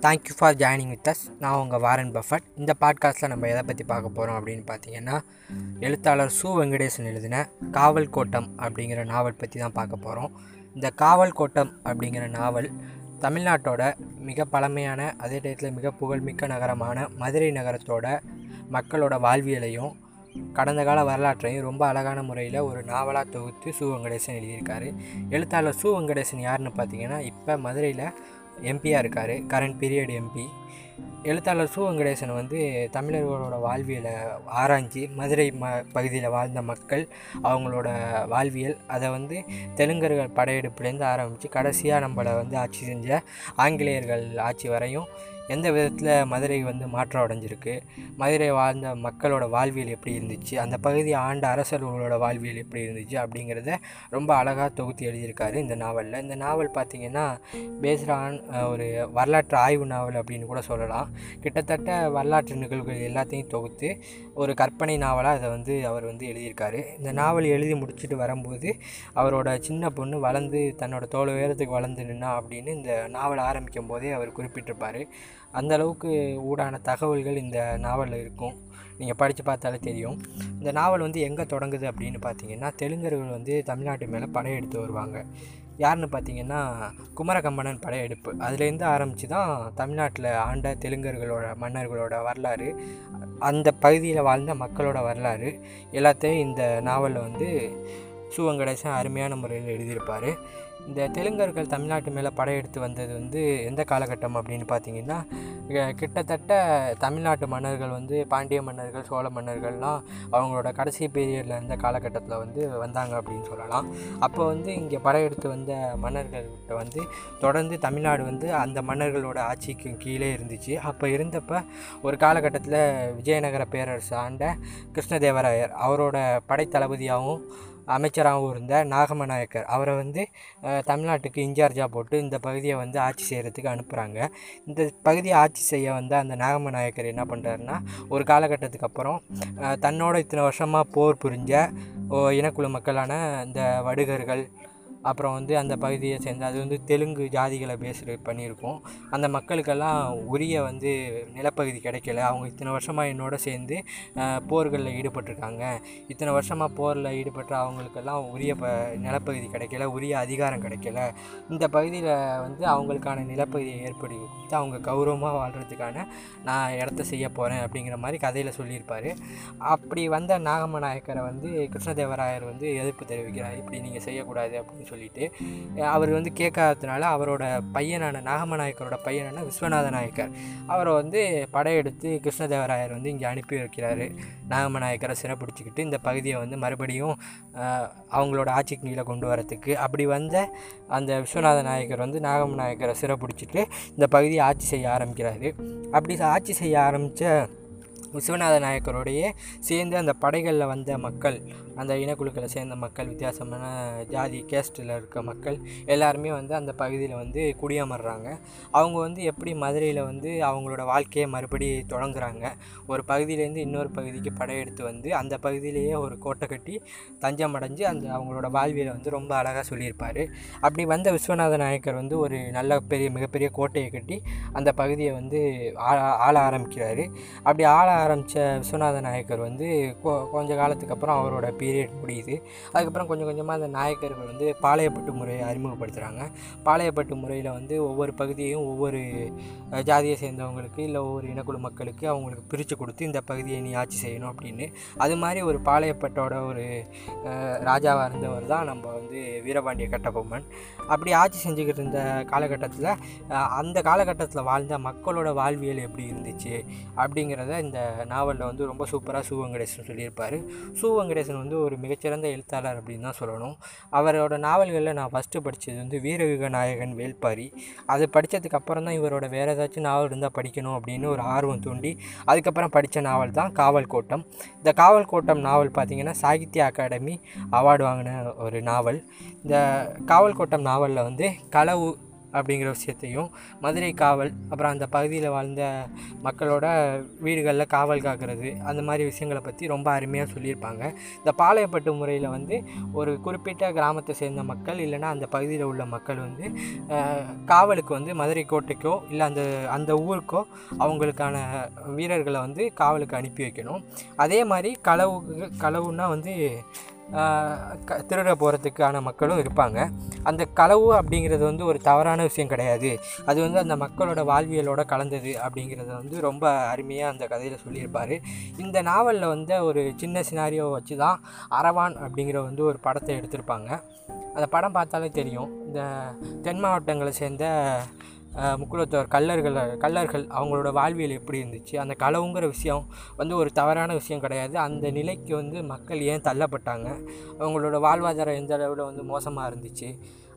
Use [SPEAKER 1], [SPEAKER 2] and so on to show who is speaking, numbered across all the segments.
[SPEAKER 1] Thank you for joining with us நான் உங்கள் Warren Buffett இந்த பாட்காஸ்ட்டில் நம்ம எதை பற்றி பார்க்க போகிறோம் அப்படின்னு பார்த்தீங்கன்னா எழுத்தாளர் சு வெங்கடேசன் எழுதின காவல் கோட்டம் அப்படிங்கிற நாவல் பற்றி தான் பார்க்க போகிறோம் இந்த காவல் கோட்டம் அப்படிங்கிற நாவல் தமிழ்நாட்டோட மிக பழமையான அதே டயத்தில் மிக புகழ்மிக்க நகரமான மதுரை நகரத்தோட மக்களோட வாழ்வியலையும் கடந்த கால வரலாற்றையும் ரொம்ப அழகான முறையில் ஒரு நாவலாக தொகுத்து சு வெங்கடேசன் எழுதியிருக்காரு. எழுத்தாளர் சு வெங்கடேசன் யாருன்னு பார்த்தீங்கன்னா இப்போ மதுரையில் எம்பியாக இருக்கார் கரண்ட் பீரியட் எம்பி எழுத்தாளர் சு வெங்கடேசன் வந்து தமிழர்களோட வாழ்வியலை ஆராய்ஞ்சு மதுரை ம பகுதியில் வாழ்ந்த மக்கள் அவங்களோட வாழ்வியல் அதை வந்து தெலுங்கர்கள் படையெடுப்புலேருந்து ஆரம்பித்து கடைசியாக நம்மளை வந்து ஆட்சி செஞ்ச ஆங்கிலேயர்கள் ஆட்சி வரையும் எந்த விதத்தில் மதுரை வந்து மாற்றம் அடைஞ்சிருக்கு? மதுரை வாழ்ந்த மக்களோட வாழ்வியல் எப்படி இருந்துச்சு? அந்த பகுதி ஆண்ட அரசர்களோட வாழ்வியல் எப்படி இருந்துச்சு? அப்படிங்கிறத ரொம்ப அழகாக தொகுத்து எழுதியிருக்காரு இந்த நாவலில். இந்த நாவல் பார்த்திங்கன்னா பேஸ்ட் ஒரு வரலாற்று ஆய்வு நாவல் அப்படின்னு கூட சொல்லலாம். கிட்டத்தட்ட வரலாற்று நிகழ்வுகள் எல்லாத்தையும் தொகுத்து ஒரு கற்பனை நாவலாக அதை வந்து அவர் வந்து எழுதியிருக்காரு. இந்த நாவல் எழுதி முடிச்சுட்டு வரும்போது அவரோட சின்ன பொண்ணு வளர்ந்து தன்னோட தோல் உயரத்துக்கு வளர்ந்து நின்னா அப்படின்னு இந்த நாவல் ஆரம்பிக்கும் போதே அவர் குறிப்பிட்டிருப்பார். அந்த அளவுக்கு ஊடான தகவல்கள் இந்த நாவலில் இருக்கும். நீங்கள் படித்து பார்த்தாலே தெரியும். இந்த நாவல் வந்து எங்கே தொடங்குது அப்படின்னு பார்த்தீங்கன்னா தெலுங்கர்கள் வந்து தமிழ்நாட்டு மேலே படையெடுத்து வருவாங்க. யாருன்னு பார்த்தீங்கன்னா குமரகம்பனன் படையெடுப்பு அதுலேருந்து ஆரம்பித்து தான் தமிழ்நாட்டில் ஆண்ட தெலுங்கர்களோட மன்னர்களோட வரலாறு அந்த பகுதியில் வாழ்ந்த மக்களோட வரலாறு எல்லாத்தையும் இந்த நாவலில் வந்து சு வெங்கடேசன் அருமையான முறையில் எழுதியிருப்பார். இந்த தெலுங்கர்கள் தமிழ்நாட்டு மேலே படையெடுத்து வந்தது வந்து எந்த காலகட்டம் அப்படின்னு பார்த்தீங்கன்னா கிட்டத்தட்ட தமிழ்நாட்டு மன்னர்கள் வந்து பாண்டிய மன்னர்கள் சோழ மன்னர்கள்லாம் அவங்களோட கடைசி பீரியடில் இருந்த காலகட்டத்தில் வந்து வந்தாங்க அப்படின்னு சொல்லலாம். அப்போ வந்து இங்கே படையெடுத்து வந்த மன்னர்கள்கிட்ட வந்து தொடர்ந்து தமிழ்நாடு வந்து அந்த மன்னர்களோட ஆட்சிக்கு கீழே இருந்துச்சு. அப்போ இருந்தப்போ ஒரு காலகட்டத்தில் விஜயநகர பேரரசு ஆண்ட கிருஷ்ணதேவராயர் அவரோட படைத்தளபதியாகவும் அமைச்சராகவும் இருந்த நாகமநாயக்கர். அவரை வந்து தமிழ்நாட்டுக்கு இன்சார்ஜாக போட்டு இந்த பகுதியை வந்து ஆட்சி செய்கிறதுக்கு அனுப்புகிறாங்க இந்த பகுதியை ஆட்சி செய்ய வந்த அந்த நாகமநாயக்கர் என்ன பண்ணுறாருன்னா ஒரு காலகட்டத்துக்கு அப்புறம் தன்னோட இத்தனை வருஷமாக போர் புரிஞ்ச இனக்குழு மக்களான இந்த வடுகர்கள் அப்புறம் வந்து அந்த பகுதியை சேர்ந்து அது வந்து தெலுங்கு ஜாதிகளை பேஸ் பண்ணியிருக்கோம். அந்த மக்களுக்கெல்லாம் உரிய வந்து நிலப்பகுதி கிடைக்கல. அவங்க இத்தனை வருஷமாக என்னோட சேர்ந்து போர்களில் ஈடுபட்டிருக்காங்க. இத்தனை வருஷமாக போரில் ஈடுபட்ட அவங்களுக்கெல்லாம் உரிய ப நிலப்பகுதி கிடைக்கல உரிய அதிகாரம் கிடைக்கல. இந்த பகுதியில் வந்து அவங்களுக்கான நிலப்பகுதியை ஏற்படுத்தி கொடுத்து அவங்க கௌரவமாக வாழ்கிறதுக்கான நான் இடத்த செய்ய போகிறேன் அப்படிங்கிற மாதிரி கதையில் சொல்லியிருப்பார். அப்படி வந்த நாகம நாயக்கரை வந்து கிருஷ்ணதேவராயர் வந்து எதிர்ப்பு தெரிவிக்கிறார். இப்படி நீங்கள் செய்யக்கூடாது அப்படின்னு சொல்லிட்டு அவர் வந்து கேட்காததுனால அவரோட பையனான நாகமநாயக்கரோட பையனான விஸ்வநாத நாயக்கர் அவரை வந்து படையெடுத்து கிருஷ்ணதேவராயர் வந்து இங்கே அனுப்பி வைக்கிறாரு. நாகமநாயக்கரை சிறப்பிடிச்சிக்கிட்டு இந்த பகுதியை வந்து மறுபடியும் அவங்களோட ஆட்சிக்கு கீழே கொண்டு வரத்துக்கு அப்படி வந்த அந்த விஸ்வநாத நாயக்கர் வந்து நாகமநாயக்கரை சிறப்பிடிச்சிட்டு இந்த பகுதியை ஆட்சி செய்ய ஆரம்பிக்கிறாரு. அப்படி ஆட்சி செய்ய ஆரம்பித்த விஸ்வநாத நாயக்கரோடையே சேர்ந்து அந்த படைகளில் வந்த மக்கள் அந்த இனக்குழுக்களை சேர்ந்த மக்கள் வித்தியாசமான ஜாதி கேஸ்ட்டில் இருக்க மக்கள் எல்லாருமே வந்து அந்த பகுதியில் வந்து குடியமர்றாங்க. அவங்க வந்து எப்படி மதுரையில் வந்து அவங்களோட வாழ்க்கையை மறுபடி தொடங்குறாங்க? ஒரு பகுதியிலேருந்து இன்னொரு பகுதிக்கு படையெடுத்து வந்து அந்த பகுதியிலேயே ஒரு கோட்டை கட்டி தஞ்சம் அடைஞ்சு அந்த அவங்களோட வாழ்வியலை வந்து ரொம்ப அழகாக சொல்லியிருப்பார். அப்படி வந்த விஸ்வநாத நாயக்கர் வந்து ஒரு நல்ல பெரிய மிகப்பெரிய கோட்டையை கட்டி அந்த பகுதியை வந்து ஆள ஆரம்பிக்கிறாரு. அப்படி ஆள ஆரம்பித்த விஸ்வநாத நாயக்கர் வந்து கொ கொஞ்ச காலத்துக்கு அப்புறம் அவரோட பீரியட் முடியுது. அதுக்கப்புறம் கொஞ்சம் கொஞ்சமாக அந்த நாயக்கர்கள் வந்து பாளையப்பட்டு முறையை அறிமுகப்படுத்துகிறாங்க பாளையப்பட்டு முறையில் வந்து ஒவ்வொரு பகுதியையும் ஒவ்வொரு ஜாதியை சேர்ந்தவங்களுக்கு இல்லை ஒவ்வொரு இனக்குழு மக்களுக்கு அவங்களுக்கு பிரித்து கொடுத்து இந்த பகுதியை நீ ஆட்சி செய்யணும் அப்படின்னு. அது மாதிரி ஒரு பாளையப்பட்டோட ஒரு ராஜாவாக இருந்தவர் தான் நம்ம வந்து வீரபாண்டிய கட்டபொம்மன். அப்படி ஆட்சி செஞ்சுக்கிட்டு இருந்த காலகட்டத்தில் அந்த காலகட்டத்தில் வாழ்ந்த மக்களோட வாழ்வியல் எப்படி இருந்துச்சு அப்படிங்கிறத இந்த நாவலில் வந்து ரொம்ப சூப்பராக சு வெங்கடேசன் சொல்லியிருப்பார். சு வெங்கடேசன் வந்து வந்து ஒரு மிகச்சிறந்த எழுத்தாளர் அப்படின்னு தான் சொல்லணும். அவரோட நாவல்களில் நான் ஃபஸ்ட்டு படித்தது வந்து வீரயுக நாயகன் வேல்பாரி. அது படித்ததுக்கு அப்புறம் தான் இவரோட வேறு ஏதாச்சும் நாவல் இருந்தால் படிக்கணும் அப்படின்னு ஒரு ஆர்வம் தூண்டி அதுக்கப்புறம் படித்த நாவல் தான் காவல் கோட்டம். இந்த காவல் கோட்டம் நாவல் பார்த்திங்கன்னா சாகித்ய அகாடமி அவார்டு வாங்கின ஒரு நாவல். இந்த காவல் கோட்டம் நாவலில் வந்து களவு அப்படிங்கிற விஷயத்தையும் மதுரை காவல் அப்புறம் அந்த பகுதியில் வாழ்ந்த மக்களோட வீடுகளில் காவல் காக்கிறது அந்த மாதிரி விஷயங்களை பற்றி ரொம்ப அருமையாக சொல்லியிருப்பாங்க. இந்த பாளையப்பட்டு முறையில் வந்து ஒரு குறிப்பிட்ட கிராமத்தை சேர்ந்த மக்கள் இல்லைன்னா அந்த பகுதியில் உள்ள மக்கள் வந்து காவலுக்கு வந்து மதுரை கோட்டைக்கோ இல்லை அந்த அந்த ஊருக்கோ அவங்களுக்கான வீரர்களை வந்து காவலுக்கு அனுப்பி வைக்கணும். அதே மாதிரி களவு களவுன்னா வந்து திருட போகிறதுக்கான மக்களும் இருப்பாங்க. அந்த களவு அப்படிங்கிறது வந்து ஒரு தவறான விஷயம் கிடையாது. அது வந்து அந்த மக்களோட வாழ்வியலோட கலந்தது அப்படிங்கிறத வந்து ரொம்ப அருமையாக அந்த கதையில் சொல்லியிருப்பார். இந்த நாவலில் வந்து ஒரு சின்ன சினாரியோ வச்சு தான் அரவான் அப்படிங்கிற வந்து ஒரு படத்தை எடுத்திருப்பாங்க. அந்த படம் பார்த்தாலே தெரியும். இந்த தென் மாவட்டங்களை சேர்ந்த முக்குலத்தோர் கல்லர்கள் கல்லர்கள் அவங்களோட வாழ்வியல் எப்படி இருந்துச்சு? அந்த களவுங்கிற விஷயம் வந்து ஒரு தவறான விஷயம் கிடையாது. அந்த நிலைக்கு வந்து மக்கள் ஏன் தள்ளப்பட்டாங்க? அவங்களோட வாழ்வாதாரம் எந்த அளவில் வந்து மோசமாக இருந்துச்சு?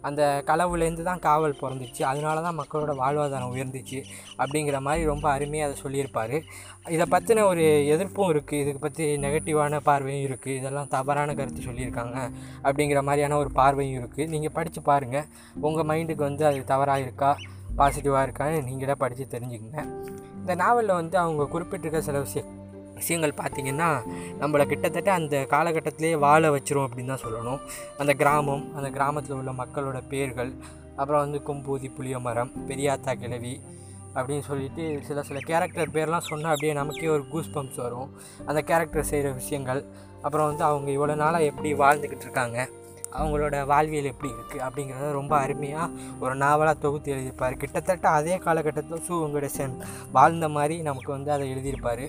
[SPEAKER 1] அந்த களவுலேருந்து தான் காவல் பிறந்துச்சு. அதனால தான் மக்களோட வாழ்வாதாரம் உயர்ந்துச்சு அப்படிங்கிற மாதிரி ரொம்ப அருமையாக அதை சொல்லியிருப்பார். இதை பற்றின ஒரு எதிர்ப்பும் இருக்குது இதுக்கு பற்றி நெகட்டிவான பார்வையும் இருக்குது இதெல்லாம் தவறான கருத்து சொல்லியிருக்காங்க அப்படிங்கிற மாதிரியான ஒரு பார்வையும் இருக்குது நீங்கள் படித்து பாருங்கள் உங்கள் மைண்டுக்கு வந்து அது தவறாக இருக்கா? பாசிட்டிவாக இருக்கான்னு நீங்களே படித்து தெரிஞ்சுக்கங்க. இந்த நாவலில் வந்து அவங்க குறிப்பிட்டிருக்க சில விஷய விஷயங்கள் பார்த்திங்கன்னா நம்மளை கிட்டத்தட்ட அந்த காலகட்டத்திலே வாழ வச்சிரும் அப்படின்னு தான் சொல்லணும். அந்த கிராமம் அந்த கிராமத்தில் உள்ள மக்களோட பேர்கள் அப்புறம் வந்து கொம்பூதி புளியமரம் பெரியாத்தா கிழவி அப்படின்னு சொல்லிட்டு சில சில கேரக்டர் பேர்லாம் சொன்னால் அப்படியே நமக்கே ஒரு கூஸ் பம்ப்ஸ் வரும். அந்த கேரக்டர் செய்கிற விஷயங்கள் அப்புறம் வந்து அவங்க இவ்வளோ நாளாக எப்படி வாழ்ந்துக்கிட்டு இருக்காங்க அவங்களோட வாழ்வியல் எப்படி இருக்குது அப்படிங்கிறத ரொம்ப அருமையாக ஒரு நாவலாக தொகுத்து எழுதியிருப்பார். கிட்டத்தட்ட அதே காலகட்டத்தில் சு வெங்கடேசன் வாழ்ந்த மாதிரி நமக்கு வந்து அதை எழுதியிருப்பார்.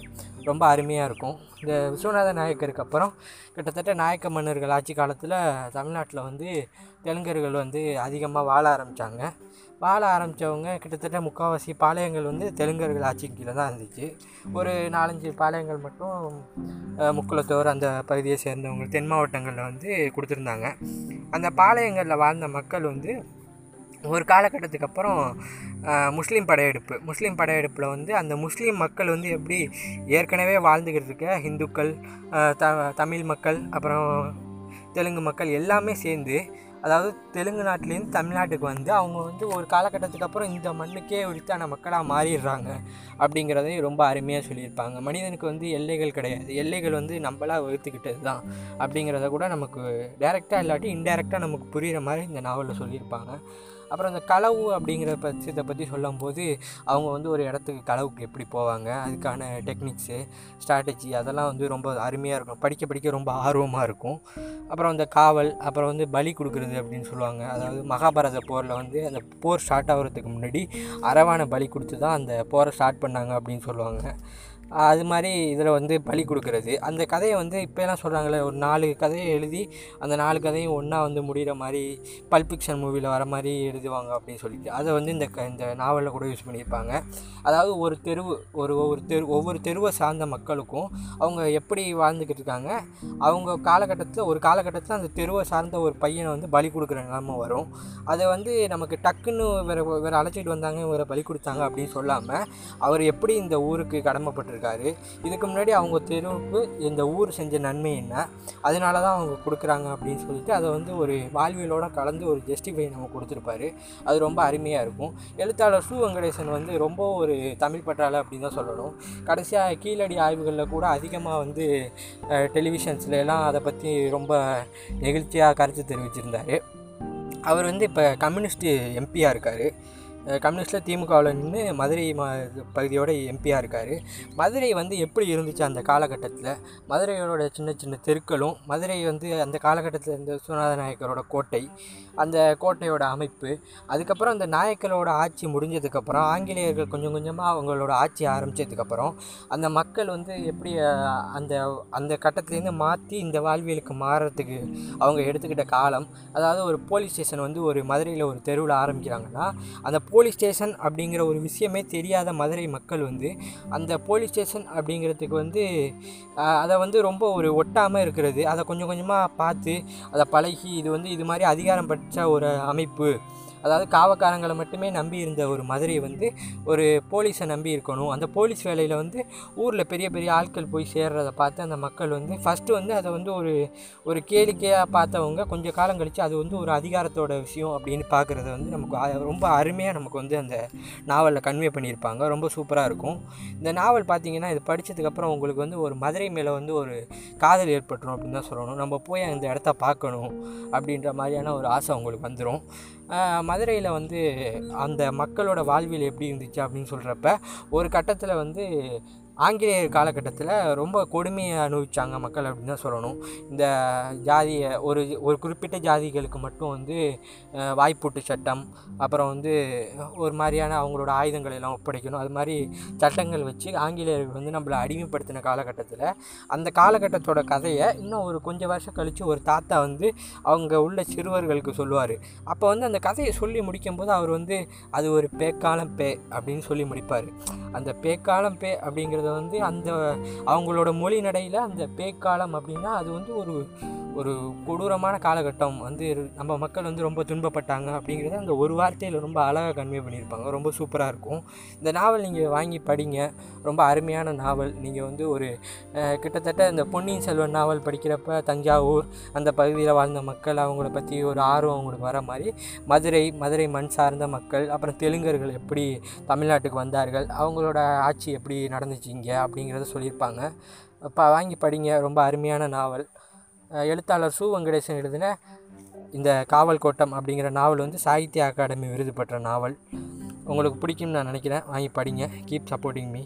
[SPEAKER 1] ரொம்ப அருமையாக இருக்கும். இந்த விஸ்வநாத நாயக்கருக்கு அப்புறம் கிட்டத்தட்ட நாயக்க மன்னர்கள் ஆட்சி காலத்தில் தமிழ்நாட்டில் வந்து தெலுங்கர்கள் வந்து அதிகமாக வாழ ஆரம்பித்தாங்க வாழ ஆரம்பித்தவங்க கிட்டத்தட்ட முக்கால்வாசி பாளையங்கள் வந்து தெலுங்கர்கள் ஆட்சி கீழே தான் இருந்துச்சு. ஒரு நாலஞ்சு பாளையங்கள் மட்டும் முக்குளத்தோர் அந்த பகுதியை சேர்ந்தவங்க தென் மாவட்டங்களில் வந்து கொடுத்துருந்தாங்க. அந்த பாளையங்களில் வாழ்ந்த மக்கள் வந்து ஒரு காலகட்டத்துக்கு அப்புறம் முஸ்லீம் படையெடுப்பு. முஸ்லீம் படையெடுப்பில் வந்து அந்த முஸ்லீம் மக்கள் வந்து எப்படி ஏற்கனவே வாழ்ந்துக்கிட்டு இருக்க ஹிந்துக்கள் த தமிழ் மக்கள் அப்புறம் தெலுங்கு மக்கள் எல்லாமே சேர்ந்து அதாவது தெலுங்கு நாட்டிலேருந்து தமிழ்நாட்டுக்கு வந்து அவங்க வந்து ஒரு காலகட்டத்துக்கு அப்புறம் இந்த மண்ணுக்கே உரித்தான மக்களாக மாறிடுறாங்க அப்படிங்கிறதையும் ரொம்ப அருமையாக சொல்லியிருப்பாங்க. மனிதனுக்கு வந்து எல்லைகள் கிடையாது. எல்லைகள் வந்து நம்மளாக வகுத்துக்கிட்டது தான் அப்படிங்கிறத கூட நமக்கு டைரெக்டாக இல்லாட்டி இன்டைரக்டாக நமக்கு புரிகிற மாதிரி இந்த நாவலில் சொல்லியிருப்பாங்க. அப்புறம் அந்த களவு அப்படிங்கிற பட்சத்தை பற்றி சொல்லும்போது அவங்க வந்து ஒரு இடத்துக்கு களவுக்கு எப்படி போவாங்க? அதுக்கான டெக்னிக்ஸு ஸ்ட்ராட்டஜி அதெல்லாம் வந்து ரொம்ப அருமையாக இருக்கும். படிக்க படிக்க ரொம்ப ஆர்வமாக இருக்கும். அப்புறம் அந்த காவல் அப்புறம் வந்து பலி கொடுக்குறது அப்படின்னு சொல்லுவாங்க. அதாவது மகாபாரத போரில் வந்து அந்த போர் ஸ்டார்ட் ஆகிறதுக்கு முன்னாடி அரவான பலி கொடுத்து தான் அந்த போரை ஸ்டார்ட் பண்ணாங்க அப்படின்னு சொல்லுவாங்க. அது மாதிரி இதில் வந்து பலி கொடுக்குறது. அந்த கதையை வந்து இப்போலாம் சொல்கிறாங்களே ஒரு நாலு கதையை எழுதி அந்த நாலு கதையும் ஒன்றா வந்து முடிகிற மாதிரி பல்பிக்ஷன் மூவியில் வர மாதிரி எழுதுவாங்க அப்படின்னு சொல்லிட்டு அதை வந்து இந்த க இந்த நாவலில் கூட யூஸ் பண்ணியிருப்பாங்க. அதாவது ஒரு தெருவு ஒரு ஒவ்வொரு தெரு ஒவ்வொரு தெருவை சார்ந்த மக்களுக்கும் அவங்க எப்படி வாழ்ந்துக்கிட்டு இருக்காங்க அவங்க காலகட்டத்தில் ஒரு காலகட்டத்தில் அந்த தெருவை சார்ந்த ஒரு பையனை வந்து பலி கொடுக்குற நிலமை வரும். அதை வந்து நமக்கு டக்குன்னு வேறு வேறு அழைச்சிட்டு வந்தாங்க வேறு பலி கொடுத்தாங்க அப்படின்னு சொல்லாமல் அவர் எப்படி இந்த ஊருக்கு கடமைப்பட்டிருக்காரு இதுக்கு முன்னாடி அவங்க தெருவுக்கு இந்த ஊர் செஞ்ச நன்மை என்ன அதனால தான் அவங்க கொடுக்குறாங்க அப்படின்னு சொல்லிட்டு அதை வந்து ஒரு வாழ்வியலோடு கலந்து ஒரு ஜஸ்டிஃபை நம்ம கொடுத்துருப்பாரு. அது ரொம்ப அருமையாக இருக்கும். எழுத்தாளர் சு வெங்கடேசன் வந்து ரொம்ப ஒரு தமிழ் பற்றாளர் அப்படின்னு தான் சொல்லணும். கடைசியாக கீழடி ஆய்வுகளில் கூட அதிகமாக வந்து டெலிவிஷன்ஸ்ல எல்லாம் அதை பற்றி ரொம்ப நெகிழ்ச்சியாக கருத்து தெரிவிச்சிருந்தார். அவர் வந்து இப்போ கம்யூனிஸ்ட் எம்பியாக இருக்கார். கம்யூனிஸ்டில் திமுகவில் நின்று மதுரை மா பகுதியோட எம்பியாக இருக்கார். மதுரை வந்து எப்படி இருந்துச்சு அந்த காலகட்டத்தில்? மதுரையோட சின்ன சின்ன தெருக்களும் மதுரை வந்து அந்த காலகட்டத்தில் இருந்த விஸ்வநாத நாயக்கரோட கோட்டை அந்த கோட்டையோட அமைப்பு அதுக்கப்புறம் அந்த நாயக்கரோட ஆட்சி முடிஞ்சதுக்கப்புறம் ஆங்கிலேயர்கள் கொஞ்சம் கொஞ்சமாக அவங்களோட ஆட்சி ஆரம்பித்ததுக்கப்புறம் அந்த மக்கள் வந்து எப்படி அந்த அந்த கட்டத்துலேருந்து மாற்றி இந்த வாழ்வியலுக்கு மாறுறதுக்கு அவங்க எடுத்துக்கிட்ட காலம் அதாவது ஒரு போலீஸ் ஸ்டேஷன் வந்து ஒரு மதுரையில் ஒரு தெருவில் ஆரம்பிக்கிறாங்கன்னா அந்த போலீஸ் ஸ்டேஷன் அப்படிங்கிற ஒரு விஷயமே தெரியாத மதுரை மக்கள் வந்து அந்த போலீஸ் ஸ்டேஷன் அப்படிங்கிறதுக்கு வந்து அதை வந்து ரொம்ப ஒரு ஒட்டாமல் இருக்கிறது. அதை கொஞ்சம் கொஞ்சமாக பார்த்து அதை பழகி இது வந்து இது மாதிரி அதிகாரம் பெற்ற ஒரு அமைப்பு அதாவது காவக்காரங்களை மட்டுமே நம்பி இருந்த ஒரு மதுரை வந்து ஒரு போலீஸை நம்பி இருக்கணும். அந்த போலீஸ் வேலையில் வந்து ஊரில் பெரிய பெரிய ஆட்கள் போய் சேர்றதை பார்த்து அந்த மக்கள் வந்து ஃபஸ்ட்டு வந்து அதை வந்து ஒரு ஒரு கேளிக்கையாக பார்த்தவங்க கொஞ்சம் காலம் கழித்து அது வந்து ஒரு அதிகாரத்தோட விஷயம் அப்படின்னு பார்க்குறத வந்து நமக்கு ரொம்ப அருமையாக நமக்கு வந்து அந்த நாவலில் கன்வே பண்ணியிருப்பாங்க. ரொம்ப சூப்பராக இருக்கும். இந்த நாவல் பார்த்தீங்கன்னா இது படித்ததுக்கப்புறம் உங்களுக்கு வந்து ஒரு மதுரை மேலே வந்து ஒரு காதல் ஏற்பட்டுரும் அப்படின்னு தான் சொல்லணும். நம்ம போய் அந்த இடத்த பார்க்கணும் அப்படின்ற மாதிரியான ஒரு ஆசை உங்களுக்கு வந்துடும் மதுரையில் வந்து அந்த மக்களோட வாழ்வியல் எப்படி இருந்துச்சு அப்படின்னு சொல்கிறப்ப ஒரு கட்டத்தில் வந்து ஆங்கிலேயர் காலகட்டத்தில் ரொம்ப கொடுமையை அனுபவித்தாங்க மக்கள் அப்படின்னு தான் சொல்லணும். இந்த ஜாதியை ஒரு ஒரு குறிப்பிட்ட ஜாதிகளுக்கு மட்டும் வந்து வாய்ப்பூட்டு சட்டம் அப்புறம் வந்து ஒரு மாதிரியான அவங்களோட ஆயுதங்களை எல்லாம் ஒப்படைக்கணும். அது மாதிரி சட்டங்கள் வச்சு ஆங்கிலேயர்கள் வந்து நம்மளை அடிமைப்படுத்தின காலகட்டத்தில். அந்த காலகட்டத்தோட கதையை இன்னும் ஒரு கொஞ்சம் வருஷம் கழித்து ஒரு தாத்தா வந்து அவங்க உள்ள சிறுவர்களுக்கு சொல்லுவார். அப்போ வந்து அந்த கதையை சொல்லி முடிக்கும்போது அவர் வந்து அது ஒரு பேக்காலம் பே அப்படின்னு சொல்லி முடிப்பார். அந்த பேக்காலம் பே அப்படிங்கிறது வந்து அந்த அவங்களோட மொழி நடையில் அந்த பேக்காலம் அப்படின்னா அது வந்து ஒரு ஒரு கொடூரமான காலகட்டம் வந்து இரு- நம்ம மக்கள் வந்து ரொம்ப துன்பப்பட்டாங்க அப்படிங்கிறத அந்த ஒரு வார்த்தையில் ரொம்ப அழகாக கன்வே பண்ணியிருப்பாங்க. ரொம்ப சூப்பராக இருக்கும். இந்த நாவல் நீங்கள் வாங்கி படிங்க. ரொம்ப அருமையான நாவல். நீங்கள் வந்து ஒரு கிட்டத்தட்ட இந்த பொன்னியின் செல்வன் நாவல் படிக்கிறப்ப தஞ்சாவூர் அந்த பகுதியில் வாழ்ந்த மக்கள் அவங்கள பற்றி ஒரு ஆர்வம் அவங்களுக்கு வர மாதிரி மதுரை மதுரை மண் சார்ந்த மக்கள் அப்புறம் தெலுங்கர்கள் எப்படி தமிழ்நாட்டுக்கு வந்தார்கள் அவங்களோட ஆட்சி எப்படி நடந்துச்சு? இங்கே அப்படிங்கிறத சொல்லியிருப்பாங்க. இப்போ வாங்கி படிங்க ரொம்ப அருமையான நாவல். எழுத்தாளர் சு வெங்கடேசன் எழுதின இந்த காவல் கோட்டம் அப்படிங்கிற நாவல் வந்து சாகித்ய அகாடமி விருது பெற்ற நாவல். உங்களுக்கு பிடிக்கும்னு நான் நினைக்கிறேன். வாங்கி படிங்க. Keep supporting me